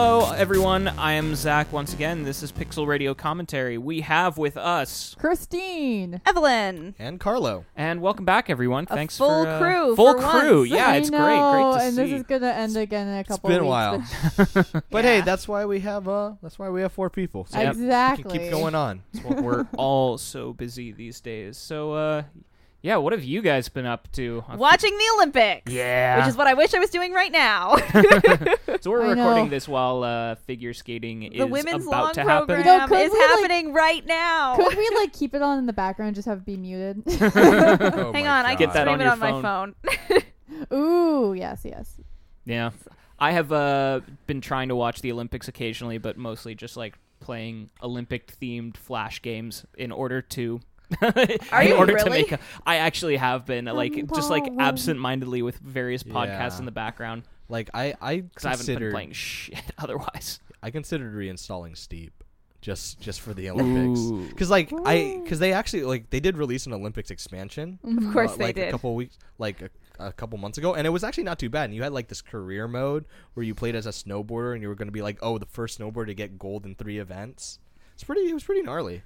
Hello, everyone. I am Zach once again. This is Pixel Radio Commentary. We have with us, Christine. Evelyn. and Carlo. and welcome back, everyone. A Thanks full for uh, crew Full for crew. once. Yeah, I it's know, great. Great to and see. this is gonna end again in a couple been a weeks. while. but- But hey, Yeah. that's why we have uh that's why we have four people. So Yep. we exactly. can keep going on. We're all so busy these days. So, uh, yeah, what have you guys been up to? Watching the Olympics. Yeah. Which is what I wish I was doing right now. so we're I recording know. this while uh, figure skating is the women's about long to happen. program You know, could is we, like- happening right now. Could we like keep it on in the background, just have it be muted? Oh Hang my on, I God. can Get that stream on it your on my phone. Ooh, yes, yes. Yeah. I have uh, been trying to watch the Olympics occasionally, but mostly just like playing Olympic themed flash games in order to. Are in you order to make a, I actually have been like just like Empower. absent-mindedly with various podcasts Yeah. in the background Like I I because I haven't been considered playing shit otherwise. I considered reinstalling Steep just just for the Olympics. Ooh. Cuz like I cuz they actually like they did release an Olympics expansion. Of course uh, they like did. a couple weeks like a, a couple months ago and it was actually not too bad. And you had like this career mode where you played as a snowboarder and you were going to be like, "Oh, the first snowboarder to get gold in 3 events." It's pretty it was pretty gnarly.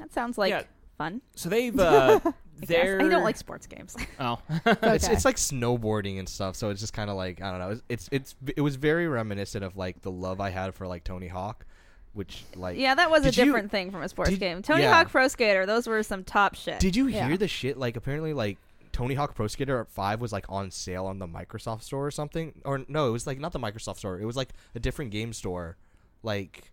That sounds like Yeah. fun. So they've uh, I, guess. they're I don't like sports games. oh It's Okay. it's like snowboarding and stuff, so it's just kind of like I don't know. It's, it's it's it was very reminiscent of like the love I had for like Tony Hawk, which like yeah, that was a Did you- different thing from a sports did- game. Tony yeah. Hawk Pro Skater, those were some top shit. Did you Yeah. hear the shit? Like apparently, like Tony Hawk Pro Skater 5 was like on sale on the Microsoft store or something. Or no, it was like not the Microsoft store. It was like a different game store. Like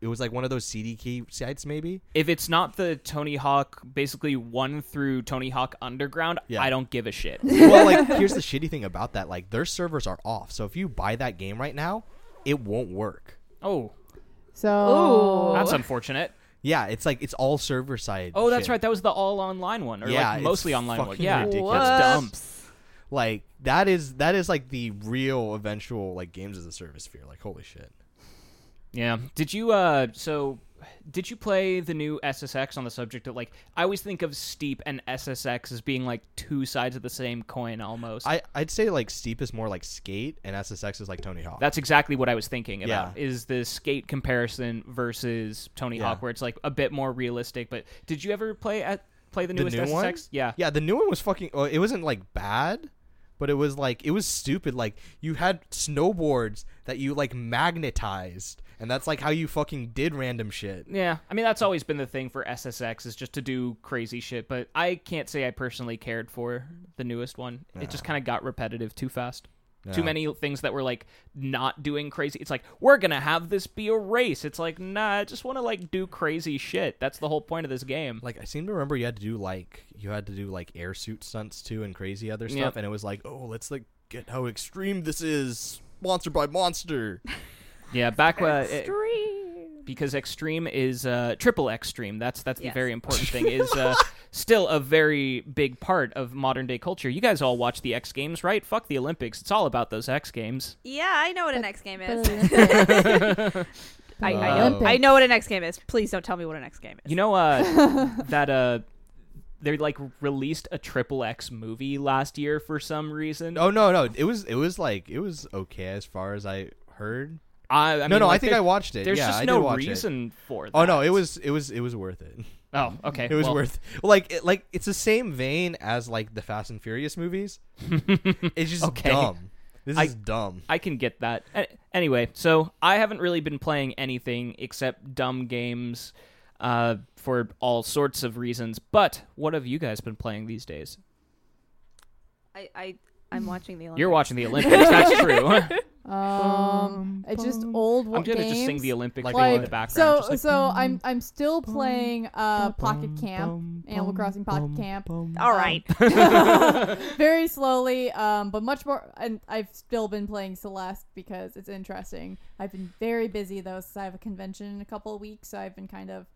it was like one of those CD key sites, maybe. if it's not the Tony Hawk basically one through Tony Hawk Underground, Yeah. I don't give a shit. well, like here's the shitty thing about that. Like their servers are off, so if you buy that game right now, it won't work. oh, So Ooh. that's unfortunate. Yeah, it's like it's all server side. Oh, that's shit. right. That was the all online one, or Yeah, like it's mostly online one. Yeah, ridiculous. that's dumb. Whoops. Like that is that is like the real eventual like games as a service fear. Like holy shit. Yeah. Did you uh so did you play the new SSX on the subject of like I always think of Steep and SSX as being like two sides of the same coin almost. I I'd say like Steep is more like Skate and SSX is like Tony Hawk. That's exactly what I was thinking about. Yeah. Is the skate comparison versus Tony Yeah. Hawk where it's like a bit more realistic, but did you ever play at play the The newest new SSX? one? Yeah. yeah, the new one was fucking. Well, it wasn't like bad, but it was like it was stupid. Like you had snowboards that you like magnetized, and that's like how you fucking did random shit. Yeah, I mean that's always been the thing for SSX is just to do crazy shit, but I can't say I personally cared for the newest one. It just kind of got repetitive too fast. Too many things that were like not doing crazy. It's like we're gonna have this be a race. It's like nah, I just want to like do crazy shit. That's the whole point of this game. Like I seem to remember you had to do like you had to do like air suit stunts too and crazy other stuff, Yep. and it was like oh let's like get how extreme this is. Monster by monster. Yeah, back uh, it- Extreme. because extreme is uh, triple extreme. That's that's the Yes. very important thing. Is uh, still a very big part of modern day culture. You guys all watch the X Games, right? Fuck the Olympics. It's all about those X Games. Yeah, I know what an X game is. I, I Oh. know. I know what an X game is. Please don't tell me what an X game is. You know uh, that uh, they like released a triple X movie last year for some reason. Oh no no it was it was like it was okay as far as I heard. I, I no mean, no like, I think I watched it. There's yeah, just I no did watch it. reason for that. Oh no, it was it was it was worth it. Oh, okay. It was well, worth like it, like it's the same vein as like the Fast and Furious movies. it's just Okay. dumb. This I- is dumb. I can get that. Anyway, so I haven't really been playing anything except dumb games uh, for all sorts of reasons. But what have you guys been playing these days? I, I I'm watching the Olympics. You're watching the Olympics. That's true. I'm Um, it's just old Wa- I'm gonna games. just sing the Olympics Like thing in the background. So like, so I'm I'm still playing uh Pocket Camp, Animal Crossing Pocket Camp. All right. Very slowly, um, but much more. And I've still been playing Celeste because it's interesting. I've been very busy though, since I have a convention in a couple of weeks. So I've been kind of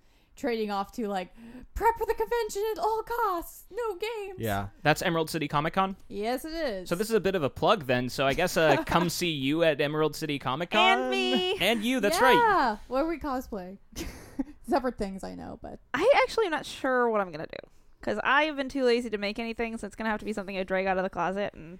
trading off to like prep for the convention at all costs, no games. Yeah. That's Emerald City Comic Con. Yes, it is. So this is a bit of a plug then. So I guess uh, come see you at Emerald City Comic Con. And me. And you. That's yeah. right. Yeah, where we cosplay? Separate things I know, but I actually am not sure what I'm gonna do because I've been too lazy to make anything, so it's gonna have to be something I drag out of the closet and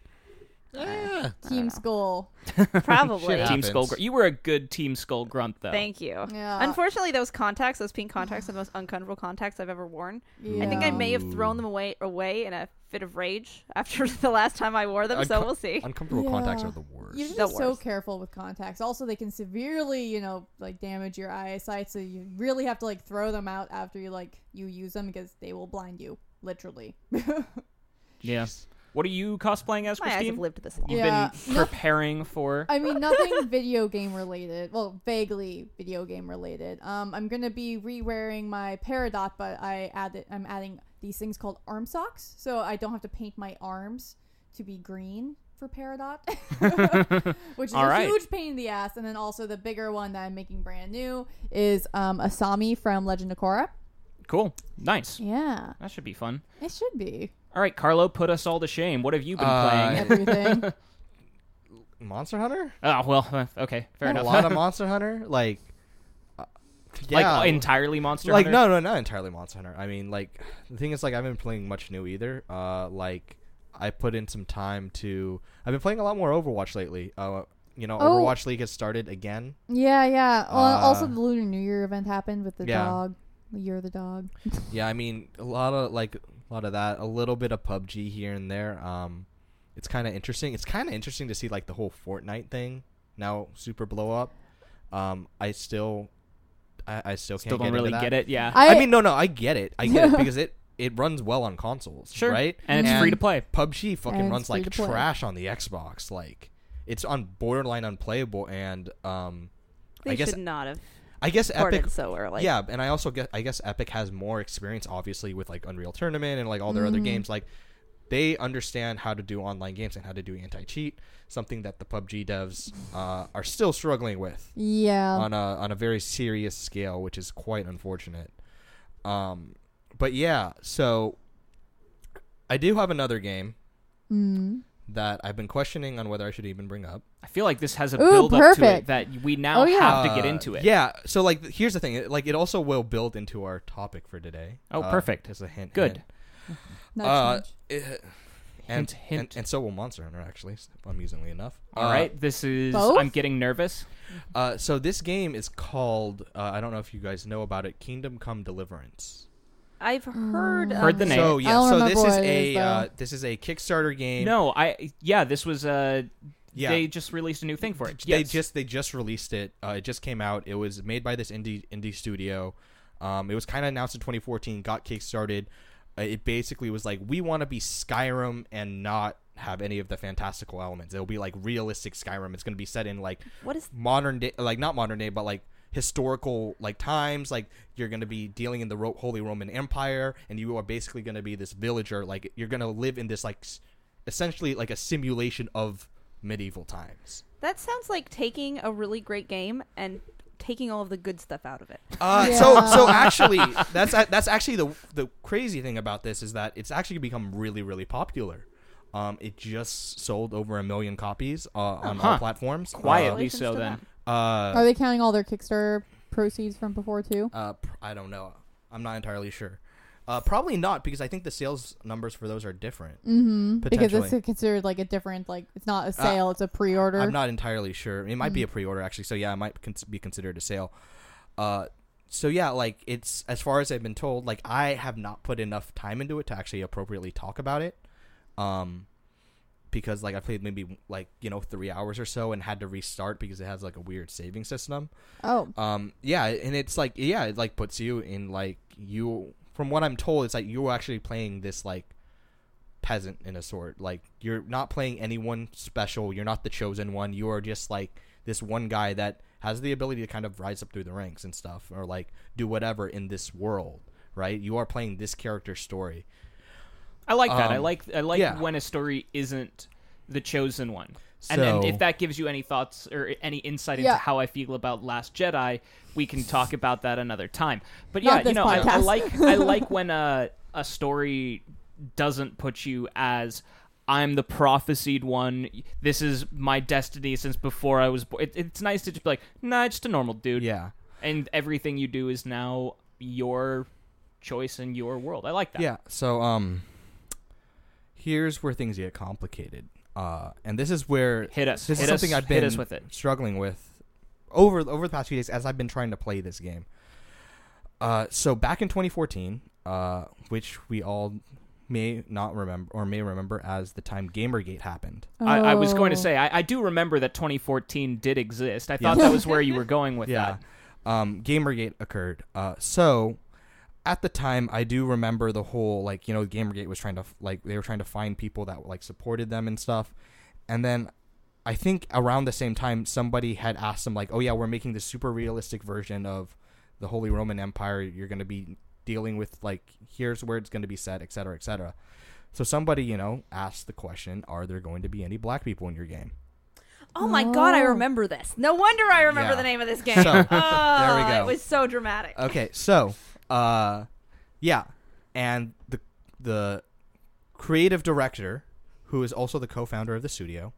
Yeah. Team. Skull. probably. Team happens. Skull. Gr- You were a good Team Skull Grunt though. Thank you. Yeah. Unfortunately, those contacts, those pink contacts, are the most uncomfortable contacts I've ever worn. I think I may have thrown them away away in a fit of rage after the last time I wore them. so we'll see. Uncomfortable contacts are the worst. You have to be so careful with contacts. Also, they can severely, you know, like damage your eyesight. So you really have to like throw them out after you like you use them because they will blind you, literally. Yeah. What are you cosplaying as, My eyes have lived this long. You've Yeah. been No- preparing for. I mean, nothing video game related. Well, vaguely video game related. Um, I'm gonna be re-wearing my Peridot, but I added. I'm adding these things called arm socks, so I don't have to paint my arms to be green for Peridot, which is All a right. huge pain in the ass. And then also the bigger one that I'm making brand new is um, Asami from Legend of Korra. Cool. Nice. Yeah, That should be fun. it should be All right, Carlo, put us all to shame. What have you been Uh, playing? everything. Monster Hunter? Oh well, uh, okay, fair a enough. lot of Monster Hunter? Like, uh, like yeah. entirely Monster Hunter. like Hunter. no, no, not entirely Monster Hunter. I mean, like the thing is, like I haven't been playing much new either. Uh, like I put in some time to. I've been playing a lot more Overwatch lately. Uh, you know, Oh. Overwatch League has started again. yeah, yeah. Well, also Uh, the Lunar New Year event happened with the Yeah. dog. The year the dog. Yeah, I mean, a lot of like a lot of that, a little bit of PUBG here and there. Um, it's kind of interesting. It's kind of interesting to see like the whole Fortnite thing now super blow up. Um, I still, I, I still can't Still don't really that. get it. Yeah, I, mean, no, no, I get it. I get it because it it runs well on consoles, sure. right? and it's free to play. PUBG fucking runs like trash on the Xbox. Like it's on borderline unplayable, and um, They I guess should not have I guess Epic. so early. yeah, and I also get I guess Epic has more experience, obviously, with like Unreal Tournament and like all their other Mhm. games. Like they understand how to do online games and how to do anti cheat, something that the PUBG devs uh, are still struggling with Yeah. on a on a very serious scale, which is quite unfortunate. Um, but yeah, so I do have another game Mm. That I've been questioning on whether I should even bring up. I feel like this has a Ooh, build up to it perfect. that we now Oh, yeah. have to get into it. Yeah. So like, th- here's the thing. it- Like, it also will build into our topic for today. Oh, Uh, perfect. As a hint. Good. hint. Nudge, Uh, nudge. it- and, Hint, hint. And, and so will Monster Hunter, actually, amusingly enough. All Uh, right, this is. Both? I'm getting nervous. Uh, so this game is called. Uh, I don't know if you guys know about it. Kingdom Come Deliverance. I've heard. Heard of the name. So yeah. So this is a uh, this is a Kickstarter game. No, I. Yeah, this was. Uh, Yeah. They just released a new thing for it. They Yes. just they just released it. Uh, it just came out. It was made by this indie indie studio. Um, it was kind of announced in 2014. Got kickstarted. Uh, it basically was like we want to be Skyrim and not have any of the fantastical elements. It'll be like realistic Skyrim. It's going to be set in like What is? modern day, like not modern day, but like historical like times. Like you're going to be dealing in the Ro- Holy Roman Empire, and you are basically going to be this villager. Like you're going to live in this like s- essentially like a simulation of medieval times. That sounds like taking a really great game and taking all of the good stuff out of it. Uh, Yeah. So so actually, that's that's actually the the crazy thing about this is that it's actually become really really popular. Um, it just sold over a million copies uh, on Huh. all platforms. quietly Congratulations so. Then them. Uh, Are they counting all their Kickstarter proceeds from before too? uh, pr- I don't know. I'm not entirely sure. Uh, probably not because I think the sales numbers for those are different. Mm-hmm. Because it's considered like a different, like it's not a sale, it's a pre-order. I'm not entirely sure. It might be a Mm. pre-order actually. So yeah, it might be considered a sale. Uh, so yeah, like it's as far as I've been told, like I have not put enough time into it to actually appropriately talk about it. Um, because like I played maybe like you know three hours or so and had to restart because it has like a weird saving system. oh, Um, yeah, and it's like yeah, it like puts you in like you. From what I'm told, it's like you're actually playing this like peasant in a sort. Like you're not playing anyone special. You're not the chosen one. You are just like this one guy that has the ability to kind of rise up through the ranks and stuff, or like do whatever in this world. Right? You are playing this character's story. I like that. I Um, like. I like yeah. when a story isn't the chosen one. And then if that gives you any thoughts or any insight into Yeah. how I feel about Last Jedi, we can talk about that another time. But yeah, you know, I, I like I like when a a story doesn't put you as I'm the prophesied one. This is my destiny since before I was born. It, it's nice to just be like, nah, just a normal dude. Yeah. And everything you do is now your choice in your world. I like that. Yeah. So um, here's where things get complicated. Uh, and this is where Hit us. This hit is something us, I've been hit us with it. struggling with over over the past few days as I've been trying to play this game. Uh, so back in 2014, uh, which we all may not remember or may remember as the time GamerGate happened. I, I was going to Oh. say I, I do remember that 2014 did exist. I Yeah. thought that was where you were going with yeah. that. Um, GamerGate occurred. Uh, so at the time, I do remember the whole like you know GamerGate was trying to like they were trying to find people that like supported them and stuff, and then I think around the same time somebody had asked them like, oh yeah, we're making this super realistic version of the Holy Roman Empire. You're going to be dealing with like here's where it's going to be set, et cetera, et cetera. So somebody you know asked the question, are there going to be any black people in your game? Oh my god, I Oh. remember this. No wonder I remember Yeah. the name of this game. So, oh, there we oh, go. It was so dramatic. Okay, so uh yeah, and the the creative director who is also the co-founder of the studio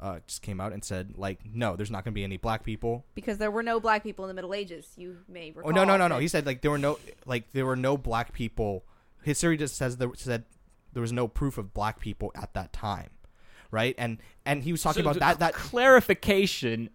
uh just came out and said like no, there's not going to be any black people. Because there were no black people in the Middle Ages. You may recall. Oh no, no, no, no. He said like there were no like there were no black people. History just says there said there was no proof of black people at that time. Right? And and he was talking So about that that clarification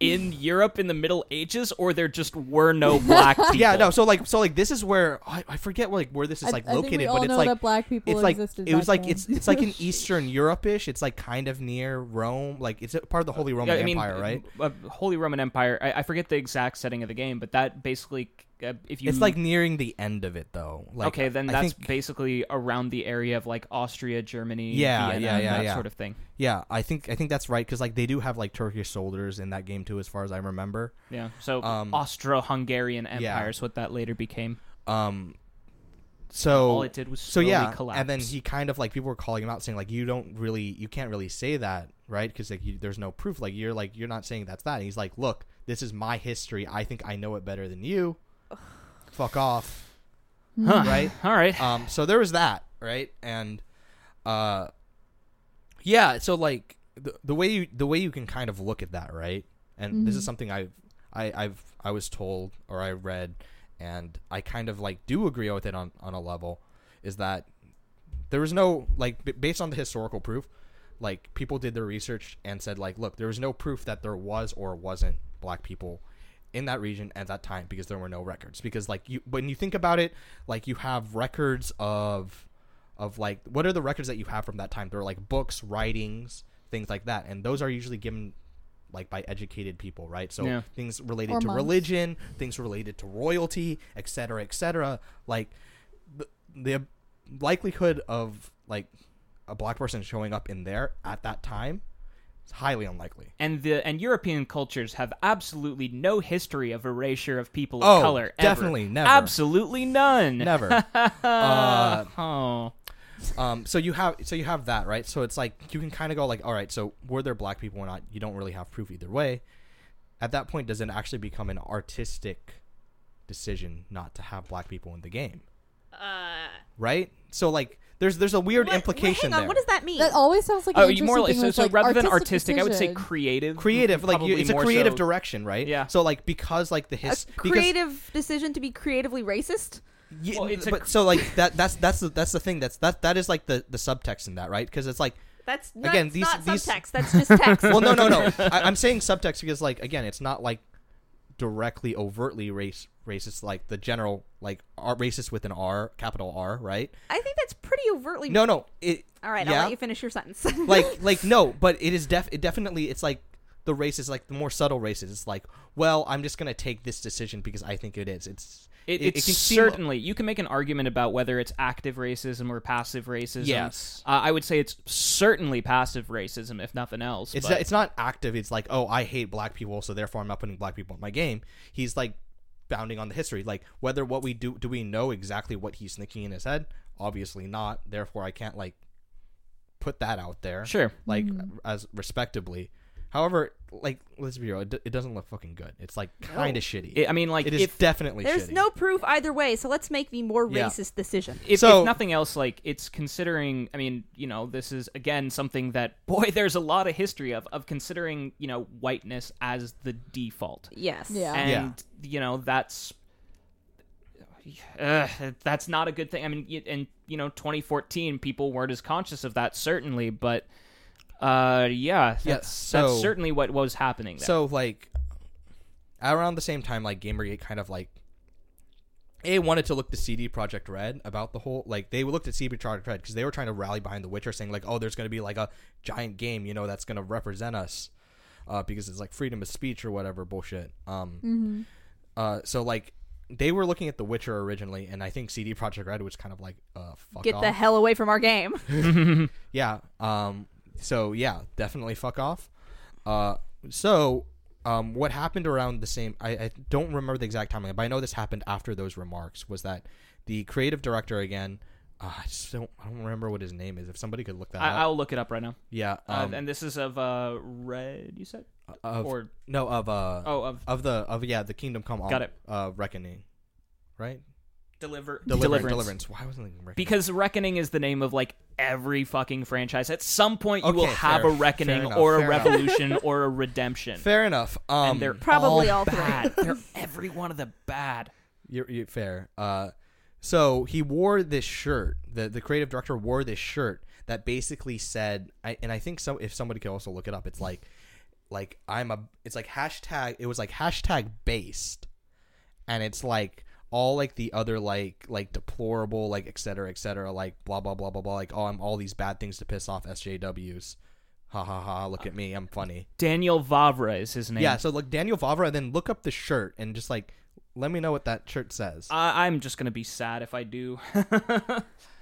in Europe in the Middle Ages, or there just were no black people. yeah, no. So like, so like, this is where I, I forget like where this is I- like I think located, we but it's know like that black people it's like existed it was like then. it's it's like in Eastern Europe-ish. It's like kind of near Rome. Like it's a part of the Holy Roman Yeah, I mean, Empire, right? uh, Holy Roman Empire. I, I forget the exact setting of the game, but that basically, uh, if you It's like nearing the end of it, though. Like, okay, then I that's think, basically around the area of like Austria, Germany, Yeah, Vienna, yeah, yeah, that yeah. sort of thing. yeah. I think I think that's right because like they do have like Turkish soldiers in that game too, as far as I remember. Yeah. So Um, Austro-Hungarian Empire is what that later became. Um, so All it did was so slowly yeah, collapse. and then he kind of like people were calling him out saying like you don't really you can't really say that right because like you, there's no proof like you're like you're not saying that's that. And he's like, look, this is my history. I think I know it better than you. Fuck off. Huh. right? All right. um so there was that right and uh yeah so like the, the way you the way you can kind of look at that right and this is Mhm. something i've I, i've i was told or i read and i kind of like do agree with it on on a level is that there was no like b- based on the historical proof like people did their research and said like look there was no proof that there was or wasn't black people in that region at that time because there were no records. Because like you when you think about it like you have records of of like what are the records that you have from that time? There are like books writings things like that. And those are usually given like by educated people right? So Yeah. things related Or to monks. religion things related to royalty etc etc like the, the likelihood of like a black person showing up in there at that time is highly unlikely and the and European cultures have absolutely no history of erasure of people Oh, of color. ever. definitely never. Absolutely none. never uh, oh. Um, so you have so you have that right. So it's like you can kind of go like, all right, so were there black people or not? You don't really have proof either way. At that point, does it actually become an artistic decision not to have black people in the game? Uh, Right. So like, there's there's a weird what- implication hang on, there. What does that mean? That always sounds like Oh, an you more like interesting so, so like, rather than artistic artistic, I would say creative. creative, like you, it's a creative so- direction, right? Yeah. So like because like the a his because- creative decision to be creatively racist. Yeah, Well, it's but cr- so like that that's that's the, that's the thing that's that that is like the the subtext in that right because it's like That's Again, these- not these- subtext. That's just text. well no no no I, I'm saying subtext because like again it's not like directly overtly race racist like the general like R, racist with an R capital R right I think that's pretty overtly. no no it All right, yeah I'll let you finish your sentence. like like no but it is def it definitely it's like the racist like the more subtle racist it's like well I'm just gonna take this decision because I think it is it's It, it- it it's can seem- certainly you can make an argument about whether it's active racism or passive racism. Yes. uh, I would say it's certainly passive racism, if nothing else. It's but- it's not active. It's like, oh, I hate black people, so therefore I'm not putting black people in my game. He's like bounding on the history. Like whether what we do do we know exactly what he's thinking in his head? Obviously not. Therefore I can't like put that out there, Sure. like as respectably. However, like let's be real, it, d- it doesn't look fucking good. It's like kind of shitty. I I mean, like it is if definitely There's shitty. no proof either way, so let's make the more Yeah. racist decision. if, So- if nothing else, like it's considering. I mean, you know, this is again something that boy, there's a lot of history of of considering you know whiteness as the default, Yes. Yeah. and you know that's. Uh, that's not a good thing. I mean, y- in you know, 2014, people weren't as conscious of that, certainly, but uh, yeah, that's, Yeah, so- that's certainly what was happening there. So like around the same time, like Gamergate kind of like a wanted to look to CD Projekt Red about the whole like they looked at CD Projekt Red because they were trying to rally behind The Witcher, saying like, oh, there's going to be like a giant game, you know, that's going to represent us uh, because it's like freedom of speech or whatever bullshit. Um, uh, so like they were looking at The Witcher originally, and I think CD Projekt Red was kind of like, uh, fuck Get off. the hell away from our game. Yeah. Um. So yeah, definitely fuck off. Uh. So, um, what happened around the same? I, I don't remember the exact timeline, but I know this happened after those remarks. Was that the creative director again? Uh, I just don't. I don't remember what his name is. If somebody could look that I, up. I'll look it up right now. yeah. Uh, Um. and this is of uh, Red. You said of, or no of uh oh of of the of yeah the Kingdom Come Got it. uh reckoning, right? Deliver Deliverance. Deliverance. Why wasn't I thinking reckoning? Because Reckoning is the name of like every fucking franchise. At some point, you will have fair. a Reckoning Fair enough, or a fair enough. Revolution or a Redemption. Fair enough. Um. and they're Probably all all three. bad. they're every one of the bad. You're, you're fair. Uh, so he wore this shirt. The the creative director wore this shirt that basically said, I, and I think so. If somebody could also look it up, it's like, like I'm a. It's like hashtag. It was like hashtag based, and it's like all like the other like like deplorable like et cetera et cetera like blah blah blah blah blah like oh I'm all these bad things to piss off SJWs. Ha ha ha! Look at me, I'm funny. Daniel Vavra is his name. Yeah, so like Daniel Vavra, then look up the shirt and just like let me know what that shirt says. I, I'm just gonna be sad if I do.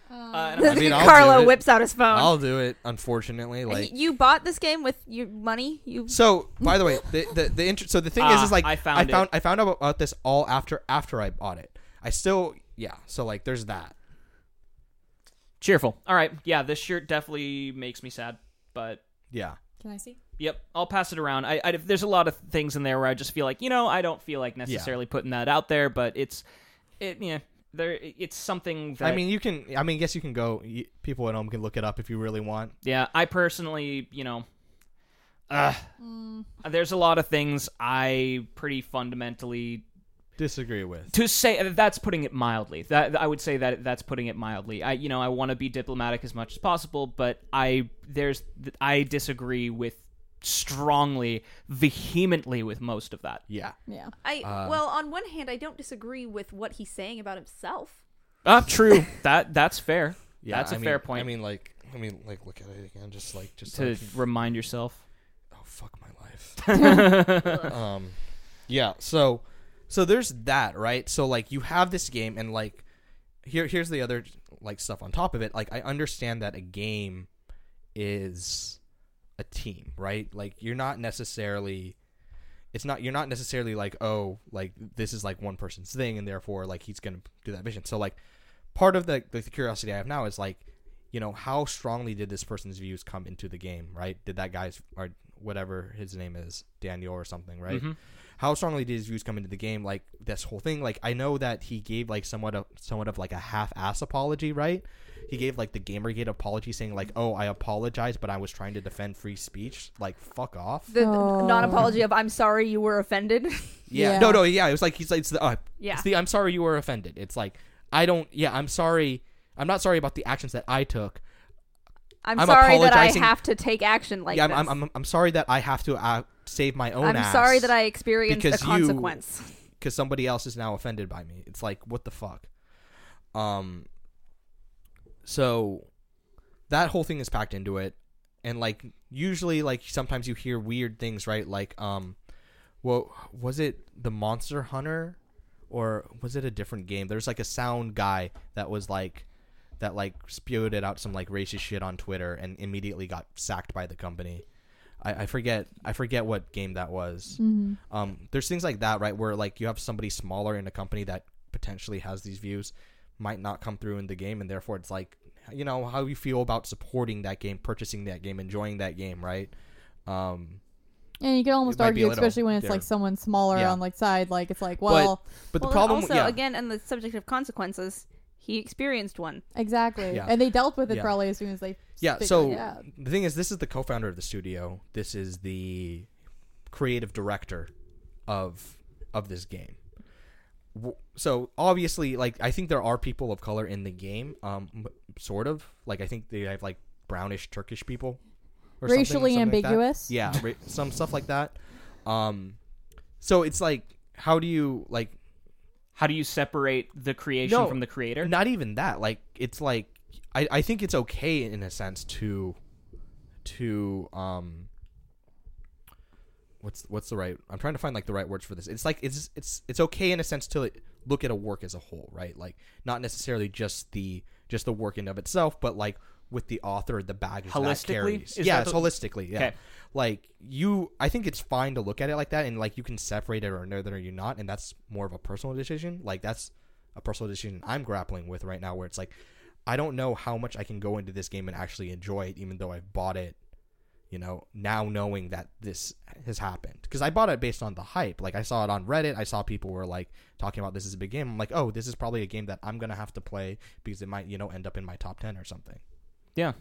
Uh, I mean, I'll Carlo whips out his phone. I'll do it. Unfortunately, like you bought this game with your money. You so. By the way, the the, the inter- so the thing is, Ah, is like I found I found I found out about this all after after I bought it. I still yeah. So like, there's that. cheerful. All right, yeah, this shirt definitely makes me sad, but Yeah. Can I see? Yep, I'll pass it around. I, I there's a lot of things in there where I just feel like you know I don't feel like necessarily putting that out there, but it's it yeah there it's something that I mean, you can. I mean, I guess you can go. You, people at home can look it up if you really want. yeah I personally you know uh, there's a lot of things I pretty fundamentally Disagree with. to say that's putting it mildly. That I would say that that's putting it mildly. I you know I want to be diplomatic as much as possible, but I there's I disagree with strongly, vehemently with most of that. Yeah. Yeah. I Uh, well, on one hand, I don't disagree with what he's saying about himself. Ah, true. that that's fair. Yeah. that's a I mean- fair point I mean, like, I mean, like, look at it again. Just like, just to like, remind yourself. oh fuck my life. um, yeah. So, so there's that, right? So like, you have this game, and like, here, here's the other like stuff on top of it. Like, I understand that a game is a team, right? Like, you're not necessarily. It's not you're not necessarily like oh like this is like one person's thing and therefore like he's gonna do that vision. So like part of the like the curiosity I have now is like you know how strongly did this person's views come into the game right did that guy's or whatever his name is daniel or something right Mhm. how strongly did his views come into the game like this whole thing like i know that he gave like somewhat of somewhat of like a half-ass apology right he gave like the gamergate apology saying like oh i apologize but i was trying to defend free speech like fuck off The Oh. non-apology of "I'm sorry you were offended." yeah. Yeah. no no yeah it was like he's like it's the, uh, Yeah. it's the i'm sorry you were offended it's like i don't yeah i'm sorry i'm not sorry about the actions that i took I'm, I'm sorry that I have to take action like yeah, this. I'm, I'm, I'm sorry that I have to uh, save my own I'm ass. sorry that I experienced because a consequence. because somebody else is now offended by me. It's like what the fuck. Um. So, that whole thing is packed into it, and like usually, like sometimes you hear weird things, right? Like, um, well, was it the Monster Hunter, or was it a different game? There's like a sound guy that was like. That like spewed it out some like racist shit on Twitter and immediately got sacked by the company. I, I forget I forget what game that was. Um, there's things like that, right? Where like you have somebody smaller in a company that potentially has these views, might not come through in the game, and therefore it's like, you know how you feel about supporting that game, purchasing that game, enjoying that game, right? Um, And you can almost It might be a argue, especially when it's there. like someone smaller Yeah. on like side, like it's like, well, but the Well, problem, also yeah, again, and the subject of consequences, he experienced one. exactly. Yeah. And they dealt with it Yeah. probably as soon as they yeah. So the thing is, this is the co-founder of the studio. This is the creative director of of this game. W- So obviously, like I think there are people of color in the game, um, sort of. Like I think they have like brownish Turkish people, or something- Racially something like that. ambiguous? yeah, ra- some stuff like that. Um, so it's like, how do you like? How do you separate the creation No, from the creator? Not even that. Like it's like I, I think it's okay in a sense to to um what's what's the right I'm trying to find like the right words for this. It's like it's it's it's okay in a sense to look at a work as a whole, right? Like not necessarily just the just the work in of itself, but like with the author, the baggage that Holistically? carries. Is yeah, that it's the- holistically. Yeah, Okay. like you, I think it's fine to look at it like that, and like you can separate it or know that or you not, and that's more of a personal decision. Like that's a personal decision I'm grappling with right now, where it's like I don't know how much I can go into this game and actually enjoy it, even though I've bought it. You know, now knowing that this has happened, because I bought it based on the hype. Like I saw it on Reddit, I saw people were like talking about this is a big game. I'm like, oh, this is probably a game that I'm gonna have to play because it might, you know, end up in my top ten or something yeah.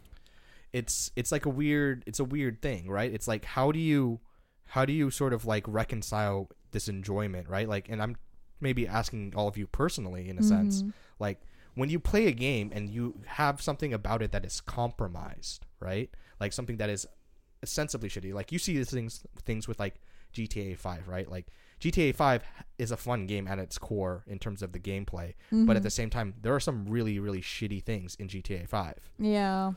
it's it's like a weird it's a weird thing right it's like how do you how do you sort of like reconcile this enjoyment right like and i'm maybe asking all of you personally in a sense Mhm. like when you play a game and you have something about it that is compromised right like something that is ostensibly shitty like you see these things things with like gta 5 right like gta 5 is a fun game at its core in terms of the gameplay but at Mhm. the same time there are some really really shitty things in gta 5 yeah.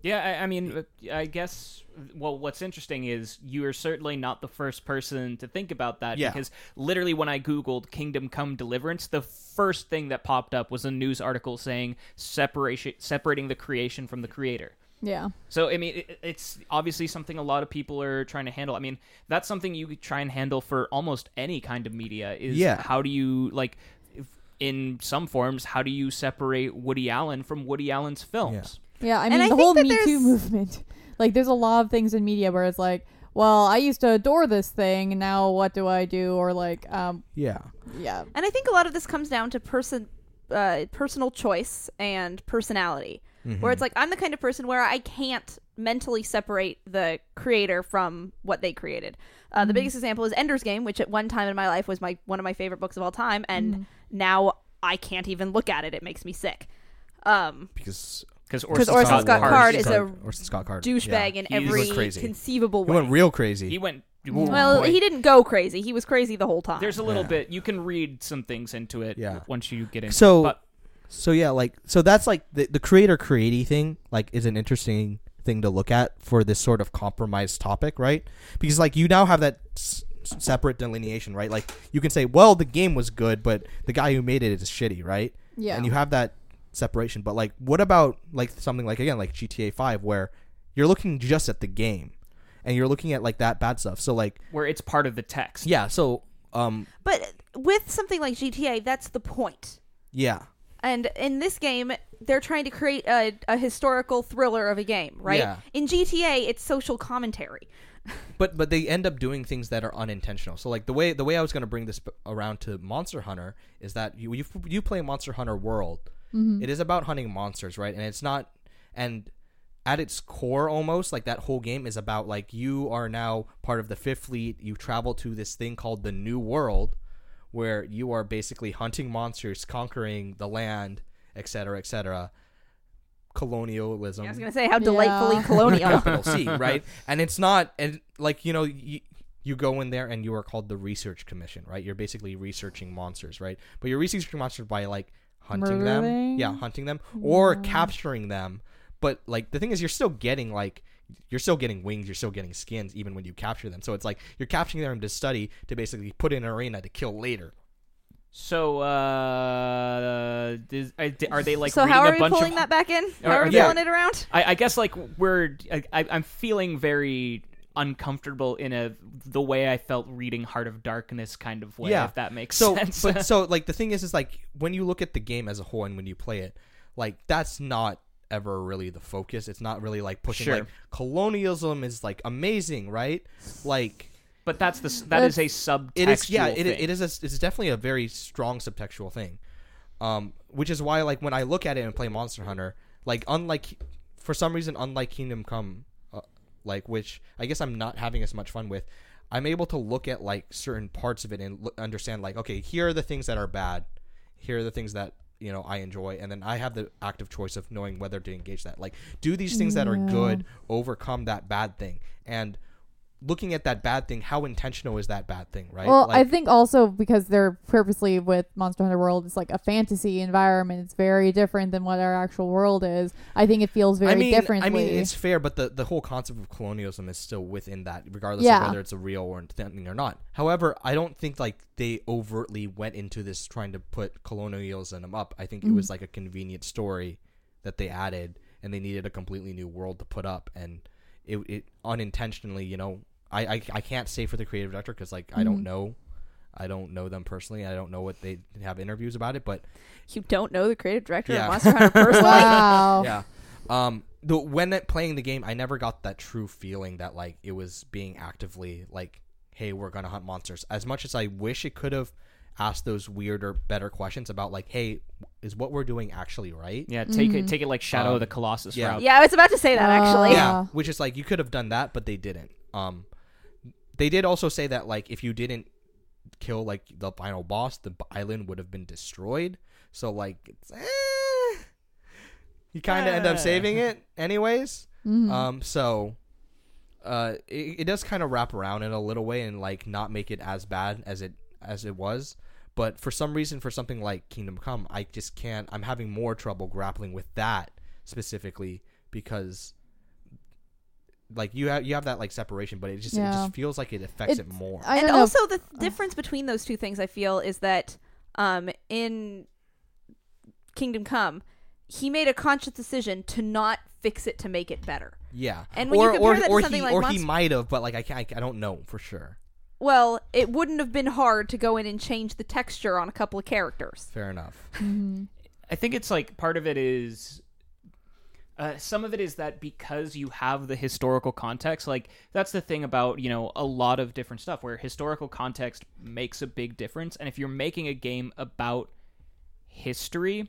Yeah, I, I mean, I guess. Well, what's interesting is you are certainly not the first person to think about that Yeah. because literally, when I googled "Kingdom Come Deliverance," the first thing that popped up was a news article saying separation, separating the creation from the creator. Yeah. So, I mean, it, it's obviously something a lot of people are trying to handle. I mean, that's something you could try and handle for almost any kind of media. Is Yeah. how do you like, if, in some forms, how do you separate Woody Allen from Woody Allen's films? Yeah, I mean I the think whole that Me Too movement. Like, there's a lot of things in media where it's like, well, I used to adore this thing, and now what do I do? Or like, um, yeah yeah, And I think a lot of this comes down to person, uh, personal choice and personality. Where it's like I'm the kind of person where I can't mentally separate the creator from what they created. Uh, The biggest example is Ender's Game, which at one time in my life was my one of my favorite books of all time, and now I can't even look at it. It makes me sick. Um, because Because Orson Orson Scott Card is a Orson Scott Card douchebag yeah. in every went crazy. conceivable He way. went real crazy. He went. well, boy. he didn't go crazy. He was crazy the whole time. There's a little Yeah. bit. You can read some things into it. Yeah. Once you get into. So- it. But so yeah, like so that's like the the creator creating thing like is an interesting thing to look at for this sort of compromised topic, right? Because like you now have that s- separate delineation, right? Like you can say, well, the game was good, but the guy who made it is shitty, right? yeah. And you have that separation. But like, what about like something like again like GTA Five, where you're looking just at the game, and you're looking at like that bad stuff. So like, where it's part of the text. yeah, so um, but with something like GTA, that's the point. yeah, And in this game, they're trying to create a, a historical thriller of a game, right? Yeah. In GTA, it's social commentary. but but they end up doing things that are unintentional. So like the way the way I was going to bring this around to Monster Hunter is that you you, you play Monster Hunter World. Mm-hmm. It is about hunting monsters, right? And it's not and at its core almost like that whole game is about like you are now part of the Fifth Fleet. You travel to this thing called the New World where you are basically hunting monsters, conquering the land, etc., etc. Colonialism I was going to say how delightfully Yeah. colonial. capital C, right? And it's not, and like you know, you, you go in there and you are called the research commission, right? You're basically researching monsters, right? But you're researching monsters by like hunting them, yeah, hunting them or Yeah. capturing them. But like the thing is, you're still getting like you're still getting wings, you're still getting skins, even when you capture them. So it's like you're capturing them to study to basically put in an arena to kill later. So, uh, is, are they- like? so reading how a are we bunch pulling of, that back in? How Are- are are we they- pulling it around? I, I guess like we're. I, I, I'm feeling very uncomfortable in a the way I felt reading Heart of Darkness kind of way. Yeah. If that makes so sense. but so like the thing is is like when you look at the game as a whole and when you play it like that's not ever really the focus. It's not really like pushing Sure. like colonialism is like amazing, right? Like But that's the s- that is a That's- subtextual. it is yeah, it, thing. it is a, it's definitely a very strong subtextual thing. Um which is why like when I look at it and play Monster Hunter, like unlike for some reason unlike Kingdom Come uh, like which I guess I'm not having as much fun with, I'm able to look at like certain parts of it and look, understand like okay, here are the things that are bad. Here are the things that you know I enjoy, and then I have the active choice of knowing whether to engage that. Like, do these things that are good overcome that bad thing? And looking at that bad thing, how intentional is that bad thing, right? Well, I think also because they're purposely with Monster Hunter World, it's like a fantasy environment. It's very different than what our actual world is. I think it feels very I mean, differently. I mean, it's fair, but the, the whole concept of colonialism is still within that, regardless Yeah. of whether it's a real or thing or not. However, I don't think like they overtly went into this trying to put colonialism up. I think it Mm-hmm. was like a convenient story that they added, and they needed a completely new world to put up, and it, it unintentionally, you know, I, I, I can't say for the creative director because like I Mm-hmm. don't know. I don't know them personally. I don't know what they have interviews about it, but You don't know the creative director Yeah. of Monster Hunter personally? wow. yeah. Um, the when it, playing the game, I never got that true feeling that like it was being actively like, "Hey, we're gonna hunt monsters." As much as I wish it could have asked those weirder, better questions about like, "Hey, is what we're doing actually right?" yeah, take Mm-hmm. it take it like Shadow Um, of the Colossus yeah. route. Yeah, I was about to say that actually. Uh, Yeah, which is like you could have done that, but they didn't. Um, they did also say that like if you didn't kill like the final boss, the island would have been destroyed. So like, it's, eh, you kind of end up saving it anyways. Mhm. Um, so uh, it, it does kind of wrap around in a little way and like not make it as bad as it as it was. But for some reason, for something like Kingdom Come, I just can't. I'm having more trouble grappling with that specifically because like you have you have that like separation, but it just it Yeah. just feels like it affects it It's- more. I and don't know. also the th- difference between those two things I feel is that um, in Kingdom Come, he made a conscious decision to not fix it to make it better. yeah, and when you or compare or, that to or something he like or he Monst- might have, but like I can't. I don't know for sure. Well, it wouldn't have been hard to go in and change the texture on a couple of characters. Fair enough. Mhm. I think it's like part of it is uh, some of it is that because you have the historical context, like that's the thing about you know a lot of different stuff where historical context makes a big difference, and if you're making a game about history,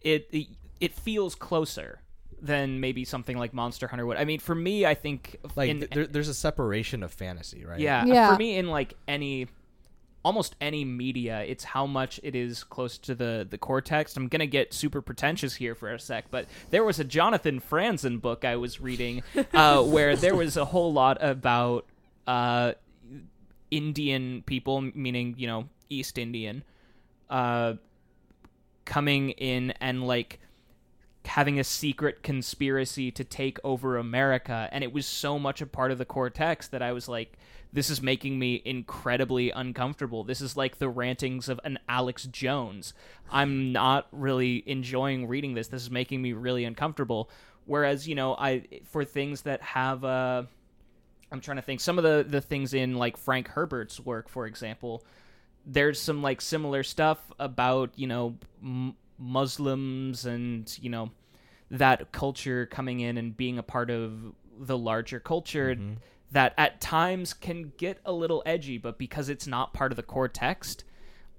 it it, it feels closer than maybe something like Monster Hunter would. I mean, for me, I think Like in, th- there, there's a separation of fantasy, right? yeah, Yeah. For me, in like any, almost any media, it's how much it is close to the the core text. I'm gonna get super pretentious here for a sec, but there was a Jonathan Franzen book I was reading uh, where there was a whole lot about uh, Indian people, meaning you know East Indian, uh, coming in and like having a secret conspiracy to take over America. And it was so much a part of the core text that I was like, this is making me incredibly uncomfortable. This is like the rantings of an Alex Jones. I'm not really enjoying reading this. This is making me really uncomfortable. Whereas, you know, I for things that have uh I'm trying to think some of the the things in like Frank Herbert's work, for example, there's some like similar stuff about you know m- Muslims and you know that culture coming in and being a part of the larger culture Mm-hmm. That at times can get a little edgy, but because it's not part of the core text,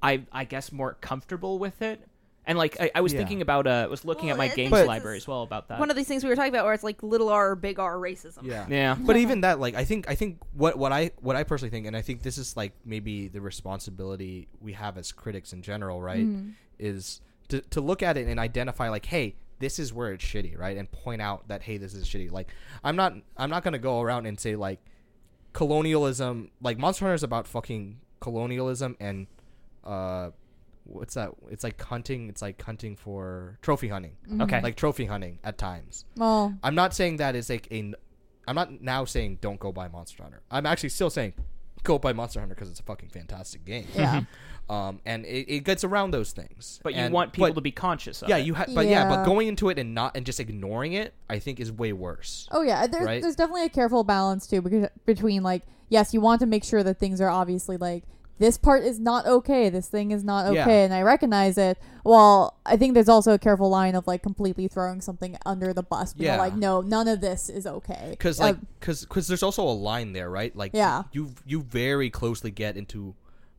I I guess more comfortable with it. And like I, I was Yeah. thinking about uh, I was looking Well, at my I games this library as well about that. One of these things we were talking about where it's like little r big R racism. Yeah. yeah. but even that like i think i think what what i what i personally think and i think this is like maybe the responsibility we have as critics in general right Mm-hmm. is to, to look at it and identify like hey this is where it's shitty right and point out that hey this is shitty like i'm not i'm not gonna go around and say like colonialism like monster hunter is about fucking colonialism and uh what's that it's like hunting it's like hunting for trophy hunting Okay. like trophy hunting at times Well, I'm not saying that is like a. I'm not now saying don't go buy Monster Hunter. I'm actually still saying go buy Monster Hunter because it's a fucking fantastic game. yeah. Um, and it, it gets around those things. But you And- want people but- to be conscious of Yeah, it. you have. But yeah. but going into it and not and just ignoring it, I think is way worse. Oh yeah, there's Right? there's definitely a careful balance too because between like yes, you want to make sure that things are obviously like this part is not okay. This thing is not Yeah. okay, and I recognize it. Well, I think there's also a careful line of like completely throwing something under the bus. Being Yeah. like no, none of this is okay. because Uh, like because because there's also a line there right like Yeah. you you very closely get into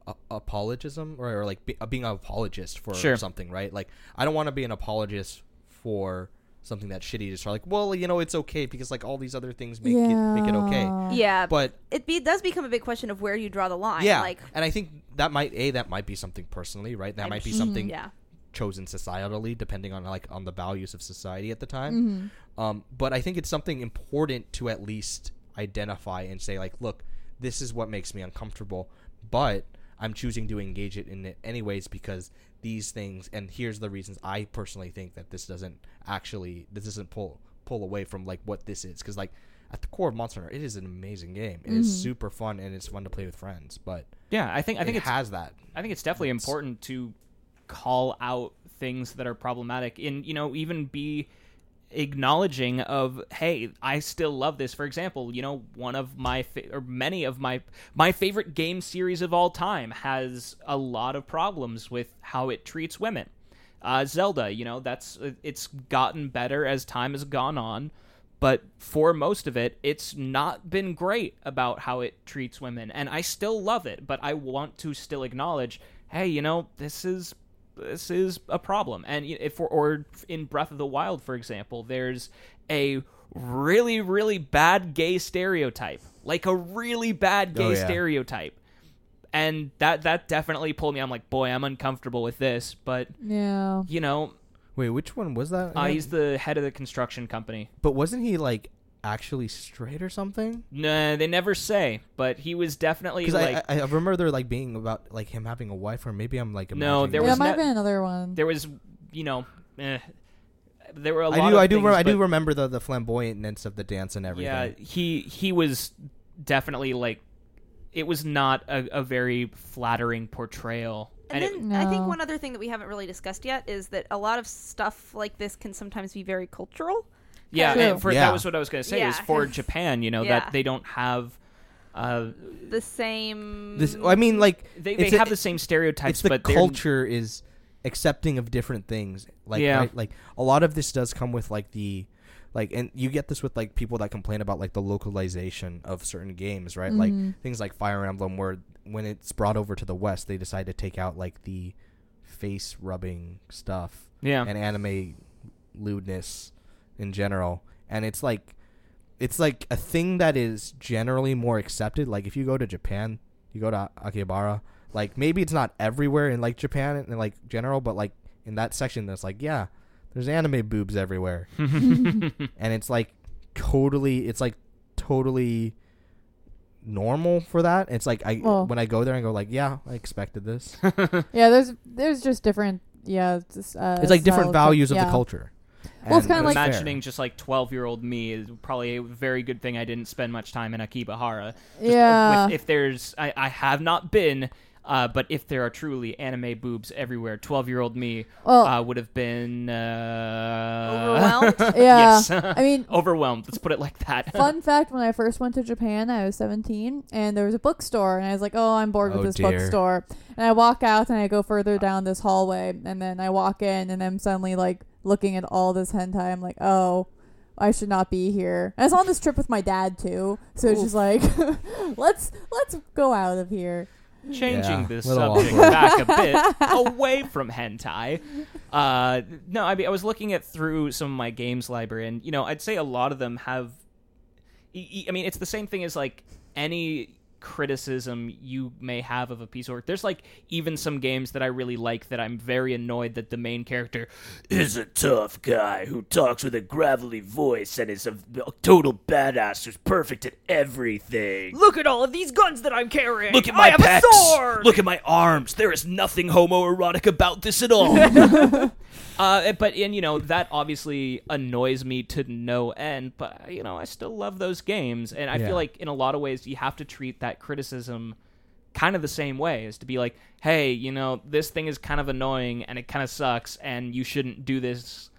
a- apologism or, or like be, uh, being an apologist for Sure. something right like i don't want to be an apologist for something that shitty to start like well you know it's okay because like all these other things make it make it okay. Yeah. Yeah, but it be, does become a big question of where you draw the line. yeah. like and i think that might a that might be something personally right? That I'm might be sh- something yeah, chosen societally depending on like on the values of society at the time. Mm-hmm. um, but i think it's something important to at least identify and say like look this is what makes me uncomfortable. But i'm choosing to engage it in it anyways because these things and here's the reasons i personally think that this doesn't actually this doesn't pull pull away from like what this is. Because like at the core of monster hunter it is an amazing game. It is mm-hmm. super fun and it's fun to play with friends but Yeah, I think I think it it's has that. I think it's definitely important to call out things that are problematic and you know even be acknowledging of hey i still love this. For example you know one of my fa- or many of my my favorite game series of all time has a lot of problems with how it treats women. Uh, zelda you know that's it's gotten better as time has gone on but for most of it it's not been great about how it treats women. And i still love it but i want to still acknowledge hey you know this is this is a problem. And y- if we're, or in breath of the wild for example there's a really really bad gay stereotype. Like a really bad gay Oh, yeah. stereotype. And that that definitely pulled me. I'm like boy i'm uncomfortable with this. But Yeah. you know wait which one was that uh, he's the head of the construction company. But wasn't he like actually straight or something Nah, they never say, but he was definitely Because like I, I I remember there like being about like him having a wife, or maybe I'm like No, imagining there it. yeah, was might ne- have been another one. there was, you know, eh, there were a lot. I do of I do things, re- I do remember the the flamboyantness of the dance and everything. Yeah, he he was definitely like, it was not a, a very flattering portrayal. And, it- then I think No. one other thing that we haven't really discussed yet is that a lot of stuff like this can sometimes be very cultural. Yeah, and for, Yeah. that was what I was going to say. Is for Japan, you know, Yeah. that they don't have. Uh, The same. This I mean like they they It's a- have the same stereotypes, it's the but they're- culture is accepting of different things. Like Yeah. right? like a lot of this does come with like the like and you get this with like people that complain about like the localization of certain games, right? Like Mhm. things like Fire Emblem where when it's brought over to the West, they decide to take out like the face rubbing stuff Yeah, and anime lewdness in general. And it's like it's like a thing that is generally more accepted. Like if you go to Japan, you go to Akihabara, like maybe it's not everywhere in like Japan and like general, but like in that section that's like, yeah, there's anime boobs everywhere. and it's like totally it's like totally normal for that. It's like I Well- when I go there and go like, yeah, I expected this. Yeah, there's there's just different. Yeah, it's, just, uh, it's like different styles of- values of yeah. the culture. Well, it's kinda like- fair. imagining just like 12 year old me is probably a very good thing I didn't spend much time in Akibahara. Just, uh, Yeah. with- if there's, I, I have not been, uh, but if there are truly anime boobs everywhere, 12 year old me Well, uh, would have been uh, Overwhelmed? yeah. yes. I mean, overwhelmed. Let's put it like that. fun fact: when I first went to Japan, I was 17, and there was a bookstore, and I was like, "Oh, I'm bored Oh, with this dear. bookstore." And I walk out, and I go further down this hallway, and then I walk in, and I'm suddenly like looking at all this hentai. I'm like, "Oh." I should not be here. And I was on this trip with my dad too, so it's just like, let's let's go out of here. Changing Yeah, the subject awkward. back a bit away from hentai. Uh, no, I mean I was looking at through some of my games library, and you know I'd say a lot of them have. I mean, it's the same thing as like any criticism you may have of a piece of work. There's like even some games that I really like that I'm very annoyed that the main character is a tough guy who talks with a gravelly voice and is a total badass who's perfect at everything. Look at all of these guns that I'm carrying. Look at my I pecs. Look at my arms. There is nothing homoerotic about this at all. uh, but and you know that obviously annoys me to no end. But you know I still love those games, and I Yeah. feel like in a lot of ways you have to treat that criticism kind of the same way is to be like, hey, you know this thing is kind of annoying and it kind of sucks, and you shouldn't do this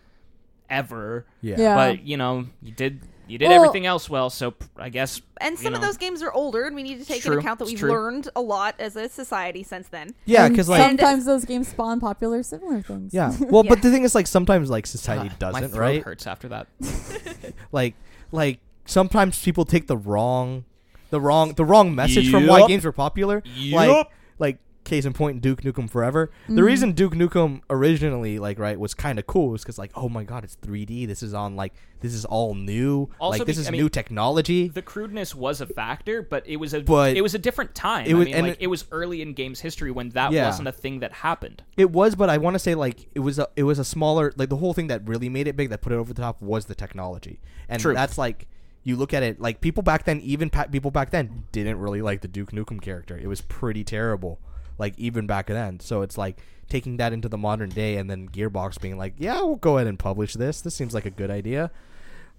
ever. Yeah. Yeah. But you know you did You did Well- everything else well, so I guess. And you some of those games are older, and we need to take true. into account that we've true. learned a lot as a society since then. Yeah, because like sometimes those games spawn popular similar things. yeah. Well, Yeah. but the thing is like sometimes like society my doesn't, throat right? Hurts after that. Like like sometimes people take the wrong the wrong the wrong message from why games were popular. Like like case in point Duke Nukem Forever. The Mhm. reason Duke Nukem originally like right was kind of cool was cuz like oh my god, it's 3D. This is on like this is all new. Also like this be- is I mean, new technology. The crudeness was a factor, but it was a But- it was a different time. It was- I mean, like it- it, was early in games history when that Yeah. wasn't a thing that happened. It was, but I want to say like it was a it was a smaller like the whole thing that really made it big that put it over the top was the technology, and True. that's like you look at it like people back then even pa- people back then didn't really like the Duke Nukem character. It was pretty terrible, like even back then. So it's like taking that into the modern day, and then Gearbox being like, yeah, we'll go ahead and publish this. This seems like a good idea.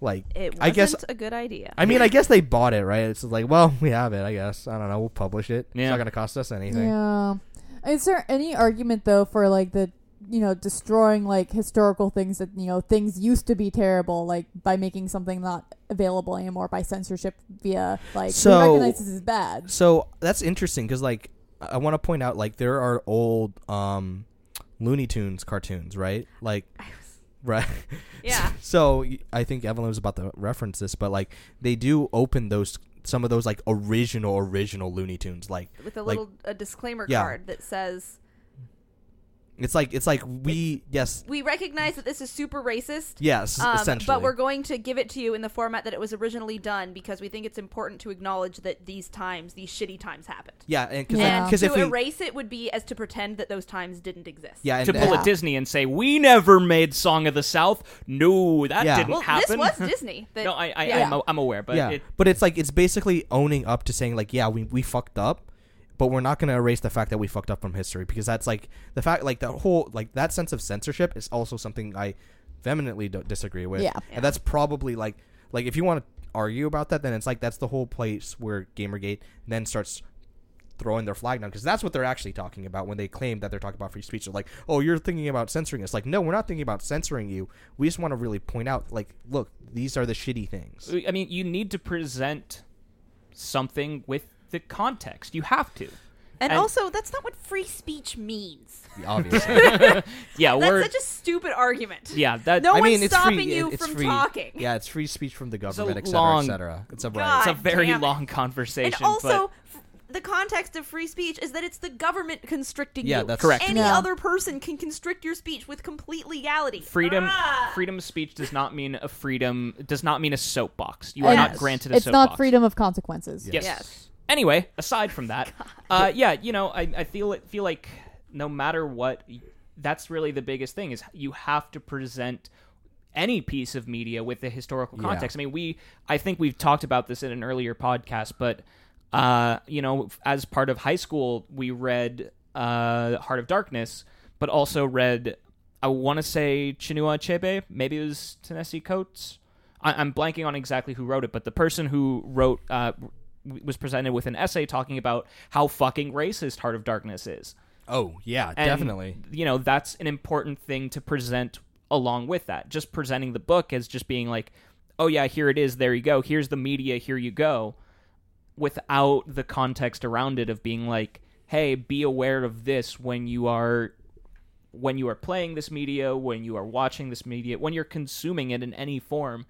Like It wasn't I guess a good idea. I mean I guess they bought it right. It's like well we have it. I guess I don't know. We'll publish it. It's not gonna cost us anything. Yeah. Is there any argument though for like the you know destroying like historical things that you know things used to be terrible like by making something not available anymore by censorship via like So- we recognize this is bad. So that's interesting because like I want to point out like there are old um Looney Tunes cartoons, right? Like right. Yeah. so i think Evelyn was about to reference this, but like they do open those some of those like original original Looney Tunes like with a like- little a disclaimer Yeah. card that says it's like it's like we yes we recognize that this is super racist. yes Um, essentially but we're going to give it to you in the format that it was originally done because we think it's important to acknowledge that these times, these shitty times happened. yeah and because Yeah. And if to we erase it would be as to pretend that those times didn't exist. yeah and, to pull Yeah. a Disney and say we never made Song of the South. No, that Yeah. didn't Well, happen. this was Disney. That, no, I, I yeah. I'm, I'm aware, but yeah, it, but it's like it's basically owning up to saying like, yeah, we we fucked up, but we're not going to erase the fact that we fucked up from history because that's like the fact like the whole like that sense of censorship is also something I vehemently don't disagree with. Yeah. Yeah. and that's probably like like if you want to argue about that, then it's like that's the whole place where GamerGate then starts throwing their flag down because that's what they're actually talking about when they claim that they're talking about free speech. They're like, "Oh, you're thinking about censoring us." Like, no, we're not thinking about censoring you. We just want to really point out, like, look, these are the shitty things. I mean, you need to present something with the context. You have to. And, And- also, that's not what free speech means. Obviously, Yeah, That's we're such a stupid argument. yeah that No I one's mean, it's stopping free. you it's from free. talking. Yeah, it's free speech from the government, et cetera, long- et. It's a right. It's a very long conversation. And also, but f- the context of free speech is that it's the government constricting Yeah, you. that's Correct. Any Yeah. other person can constrict your speech with complete legality. freedom Ah! freedom of speech does not mean a freedom does not mean a soapbox. You are And not granted a soapbox. It's soapbox. not freedom of consequences. Yeah. Yes. Yes. Anyway, aside from that, uh, yeah, you know, I, I feel it, feel like no matter what, that's really the biggest thing is you have to present any piece of media with the historical Yeah. context. I mean, we I think we've talked about this in an earlier podcast, but uh, you know, as part of high school, we read uh, Heart of Darkness, but also read I want to say Chinua Achebe, maybe it was Ta-Nehisi Coates. I, I'm blanking on exactly who wrote it, but the person who wrote uh, w- was presented with an essay talking about how fucking racist Heart of Darkness is. Oh yeah, And, definitely. You know, that's an important thing to present along with that. Just presenting the book as just being like, oh, yeah, here it is. There you go. Here's the media. Here you go. Without the context around it of being like, hey, be aware of this when you are. When you are playing this media, when you are watching this media, when you're consuming it in any form,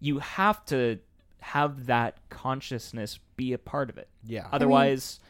you have to have that consciousness be a part of it. Yeah. Otherwise,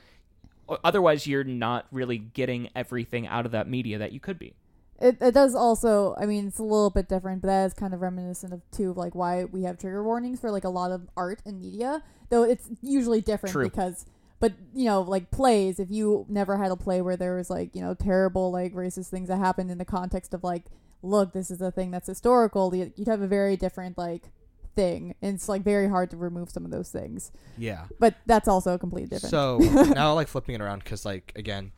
otherwise you're not really getting everything out of that media that you could be. It, it does also. I mean, it's a little bit different, but that is kind of reminiscent of too of like why we have trigger warnings for like a lot of art and media. Though it's usually different True. because, but you know, like plays. If you never had a play where there was like you know terrible like racist things that happened in the context of like, look, this is a thing that's historical. You'd have a very different like thing, and it's like very hard to remove some of those things. Yeah. But that's also a completely different. So now, I like flipping it around, because like again,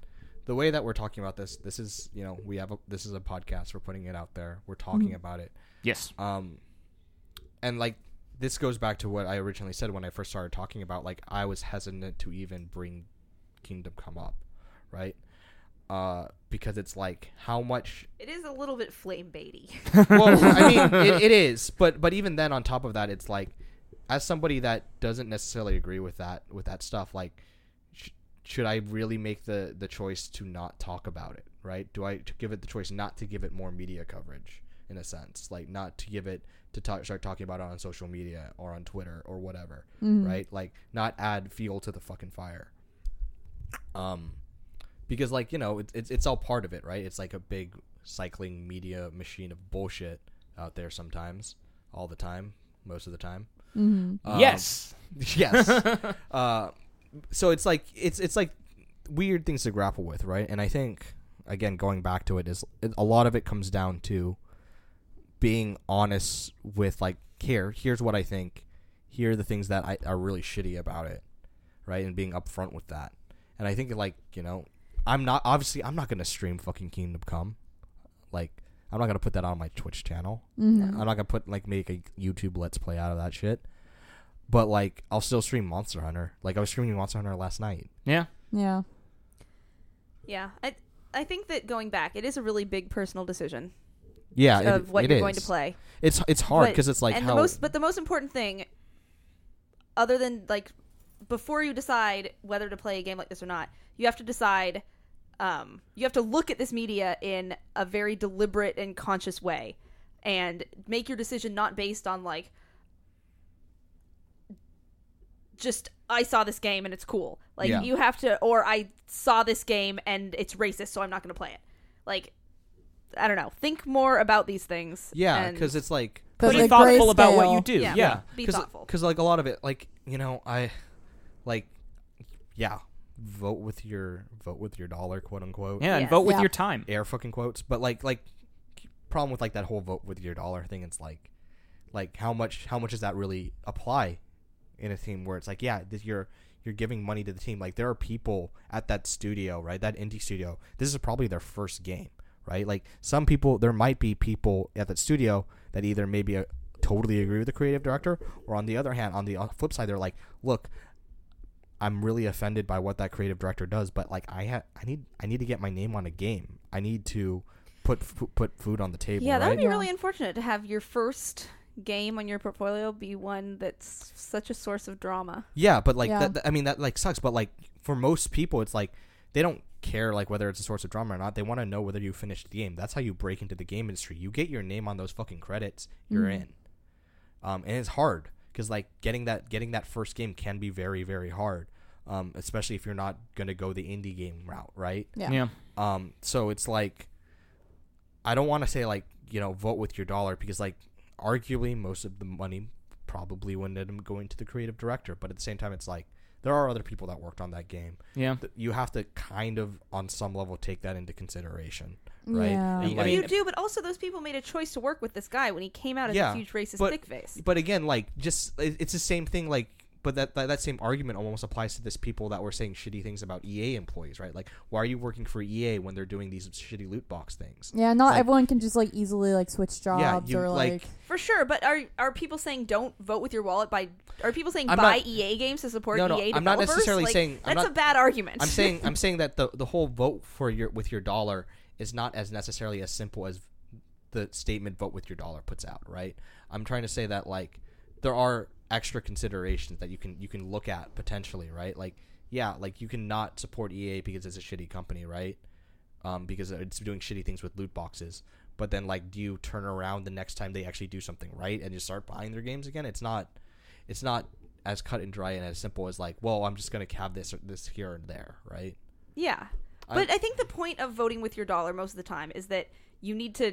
the way that we're talking about this, this is you know we have a, this is a podcast. We're putting it out there. We're talking about it. Yes. Um, and like this goes back to what I originally said when I first started talking about like I was hesitant to even bring Kingdom Come up, right? Uh, because it's like how much It is a little bit flame baity. well, I mean, it, it is, but but even then, on top of that, it's like as somebody that doesn't necessarily agree with that with that stuff, like, sh- should I really make the the choice to not talk about it? Right? Do I to give it the choice not to give it more media coverage in a sense, like not to give it to talk, start talking about it on social media or on Twitter or whatever, right? Like not add fuel to the fucking fire. Um, because like you know it's it's it's all part of it, right? It's like a big cycling media machine of bullshit out there sometimes, all the time, most of the time. Um, yes. yes. uh, so it's like it's it's like weird things to grapple with, right? And I think again, going back to it, is it, a lot of it comes down to being honest with like here, here's what I think, here are the things that I, are really shitty about it, right? And being upfront with that. And I think like you know, I'm not obviously I'm not gonna stream fucking Kingdom Come, like. I'm not gonna put that on my Twitch channel. Mhm. I'm not gonna put like make a YouTube Let's Play out of that shit. But like, I'll still stream Monster Hunter. Like I was streaming Monster Hunter last night. Yeah. Yeah. Yeah, I I think that going back, it is a really big personal decision Yeah, it- of what it you're going to play. It's it's hard because it's like and how the most, but the most important thing, other than like, before you decide whether to play a game like this or not, you have to decide. Um, you have to look at this media in a very deliberate and conscious way, and make your decision not based on like just I saw this game and it's cool. Like Yeah. you have to, or I saw this game and it's racist, so I'm not going to play it. Like I don't know. Think more about these things. yeah, because it's like Because Be the thoughtful about what you do. Yeah. Yeah. be cause, thoughtful. Because like a lot of it, like you know, I like yeah, vote with your vote with your dollar, quote unquote. Yeah, and Yes. vote with Yeah. your time. air fucking quotes but like like problem with like that whole vote with your dollar thing it's like like how much how much does that really apply in a team where it's like yeah this, you're you're giving money to the team like there are people at that studio right that indie studio this is probably their first game right like some people there might be people at that studio that either maybe uh, totally agree with the creative director or on the other hand on the uh, flip side they're like look I'm really offended by what that creative director does, but like I ha- I need I need to get my name on a game. I need to put f- put food on the table. Yeah, that right? would be really unfortunate to have your first game on your portfolio be one that's such a source of drama. yeah, but like Yeah. that, that- I mean that like sucks. But like for most people, it's like they don't care like whether it's a source of drama or not. They want to know whether you finished the game. That's how you break into the game industry. You get your name on those fucking credits, you're Mhm. in. Um, and it's hard because like getting that getting that first game can be very very hard. Um, especially if you're not gonna go the indie game route, right? Yeah. Yeah. Um, so it's like, I don't want to say like you know vote with your dollar because like arguably most of the money probably would end up going to the creative director, but at the same time it's like there are other people that worked on that game. Yeah. You have to kind of on some level take that into consideration, right? Yeah. And, I like- you do, but also those people made a choice to work with this guy when he came out as Yeah, a huge racist but- dickface. but again, like just it's the same thing. Like, but that, that that same argument almost applies to this people that were saying shitty things about EA employees, right? Like, why are you working for EA when they're doing these shitty loot box things? Yeah, not Like- everyone can just like easily like switch Yeah, jobs you, or like- like, For sure, but are are people saying don't vote with your wallet by? Are people saying I'm buy not- EA games to support No, no, EA I'm not necessarily Like, saying- I'm that's not- a bad argument. I'm saying I'm saying that the the whole vote for your with your dollar is not as necessarily as simple as the statement vote with your dollar puts out, right? I'm trying to say that like there are extra considerations that you can you can look at potentially, right? Like yeah, like you cannot support EA because it's a shitty company, right? Um, because it's doing shitty things with loot boxes. But then like do you turn around the next time they actually do something right and just start buying their games again? It's not it's not as cut and dry and as simple as like, well, I'm just gonna have this or this here and there, right? yeah, but I think the point of voting with your dollar most of the time is that you need to.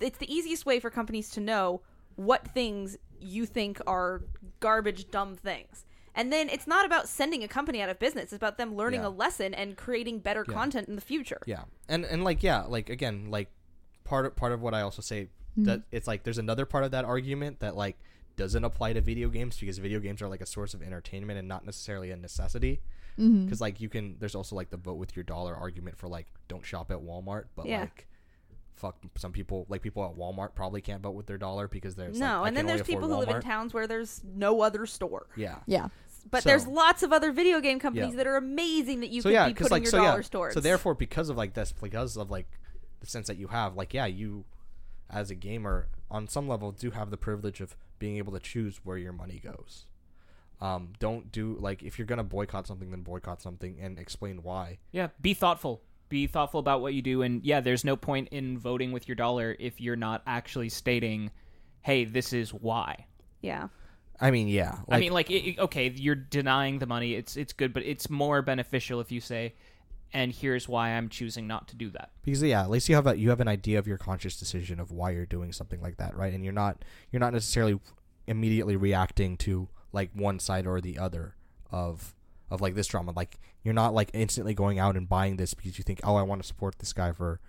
It's the easiest way for companies to know what things you think are garbage, dumb things. And then it's not about sending a company out of business. It's about them learning Yeah. a lesson and creating better Yeah. content in the future. Yeah, and and like yeah, like again, like part of part of what I also say mm-hmm. that it's like there's another part of that argument that like doesn't apply to video games because video games are like a source of entertainment and not necessarily a necessity. Mhm. Because like you can, there's also like the vote with your dollar argument for like don't shop at Walmart, but Yeah. like fuck some people like people at Walmart probably can't vote with their dollar because there's no, like, and then there's people afford who live in towns where there's no other store. Yeah. yeah. But So- there's lots of other video game companies Yeah. that are amazing that you so could yeah, be because putting like your so dollar yeah, stores. so therefore because of like this, because of like the sense that you have, like yeah, you as a gamer, on some level, do have the privilege of being able to choose where your money goes. Um, don't do like if you're gonna boycott something, then boycott something and explain why. Yeah, be thoughtful. Be thoughtful about what you do, and yeah, there's no point in voting with your dollar if you're not actually stating, "Hey, this is why." Yeah. I mean, yeah. I mean, like, it, it- okay, you're denying the money. It's it's good, but it's more beneficial if you say, "And here's why I'm choosing not to do that." because yeah, at least you have a you have an idea of your conscious decision of why you're doing something like that, right? And you're not you're not necessarily immediately reacting to like one side or the other of of like this drama. Like you're not like instantly going out and buying this because you think, oh, I want to support this guy for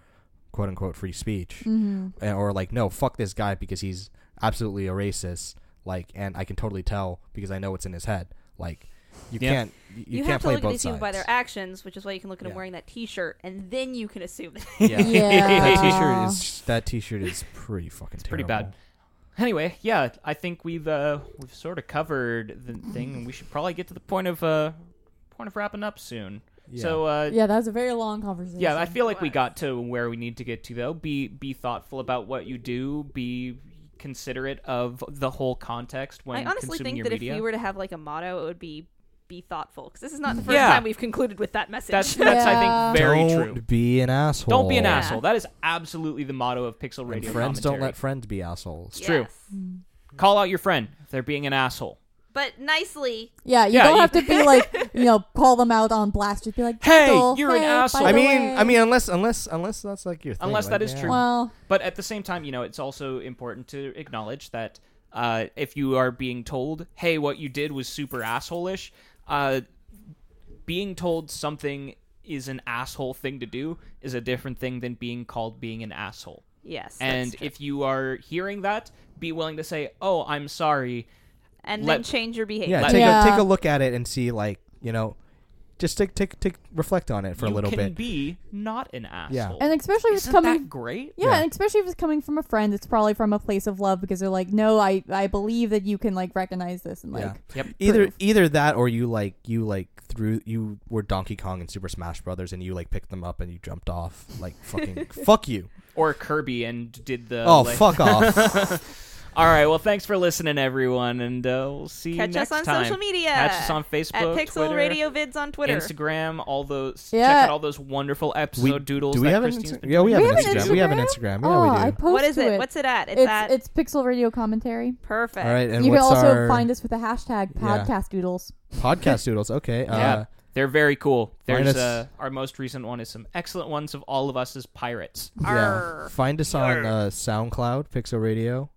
quote unquote free speech, Mm-hmm. Uh, or like no, fuck this guy because he's absolutely a racist. Like, and I can totally tell because I know what's in his head. Like, you Yeah. can't you, you You, can't have to play look at both these people by their actions, which is why you can look at Yeah. them wearing that T-shirt, and then you can assume. That yeah. Yeah. that t-shirt is that t-shirt is pretty fucking pretty terrible. Pretty bad. Anyway, yeah, I think we've uh, we've sort of covered the thing, and we should probably get to the point of uh, point of wrapping up soon. Yeah. So uh, Yeah, that was a very long conversation. Yeah, I feel like we got to where we need to get to though. Be be thoughtful about what you do. Be considerate of the whole context when I honestly consuming think your that media. if we were to have like a motto, it would be "Be thoughtful," because this is not the first Yeah. time we've concluded with that message. that's that's I Yeah. think very true. don't true. be an asshole. Don't be an Yeah. asshole. That is absolutely the motto of Pixel And Radio. friends don't commentary. let friends be assholes. true. Yes. Call out your friend if they're being an asshole. but nicely. Yeah, you Yeah, don't you- have to be like, you know, call them out on blast. Just be like, Hey, "Gentle, you're an hey, asshole." by I mean, way." I mean, unless unless unless that's like your thing. Unless like, that is yeah. true. well, But at the same time, you know, it's also important to acknowledge that uh, if you are being told, "Hey, what you did was super asshole-ish," uh, being told something is an asshole thing to do is a different thing than being called being an asshole. Yes. and if you are hearing that, be willing to say, "Oh, I'm sorry." and let- then change your behavior. Yeah, Let- take Yeah. a take a look at it and see like you know, just take take take reflect on it for you a little can bit. be not an asshole. Yeah. and especially if it's Isn't coming that great? Yeah, Yeah. and especially if it's coming from a friend, it's probably from a place of love because they're like, no, I I believe that you can like recognize this and like, Yeah. Yep. Either proof. either that or you like you like threw you were Donkey Kong in Super Smash Brothers and you like picked them up and you jumped off like fucking fuck you. Or Kirby and did the. Oh like- fuck off. All right. Well, thanks for listening, everyone, and uh, we'll see you Catch next us on time. social media. Catch us on at Facebook, Pixel Twitter, Radio Vids on Twitter. Instagram. All those. Yeah. Check out all those wonderful episode We- doodles. Do we that have an Christine's Instagram? been Yeah, we have We an have an Instagram. We have an Instagram? Instagram. Yeah, oh, we I post What is to it? it. What's it at? It's, It's at it's Pixel Radio commentary. perfect. All right, and you can also our find us with the hashtag Yeah. podcast doodles. podcast doodles? Okay. Yeah. Uh, They're very cool. There's uh, our most recent one is some excellent ones of all of us as pirates. yeah. Arr. Find us on uh, SoundCloud, Pixel Radio.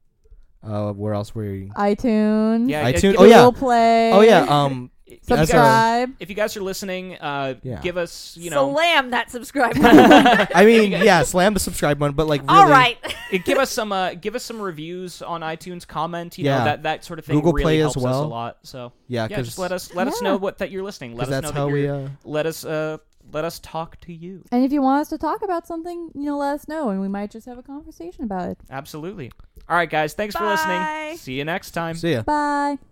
Uh, where else were you? iTunes. Yeah, iTunes- if- Oh, yeah. Google Play. Oh yeah. Um. if you That's guys- Subscribe. if you guys are listening, uh, Yeah. give us you know Slam that subscribe button. I mean, yeah. Slam the subscribe button, but like really. All right. give us some uh, give us some reviews on iTunes. Comment, you know Yeah. that that sort of thing. Google really Play as helps us well. a lot. So Yeah, yeah, just let us let us know what that you're listening. Let us that's know how that we. you're, Uh, let us uh let us talk to you. And if you want us to talk about something, you know, let us know, and we might just have a conversation about it. Absolutely. All right, guys. Thanks for Bye. listening. See you next time. see ya. Bye.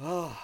Oh.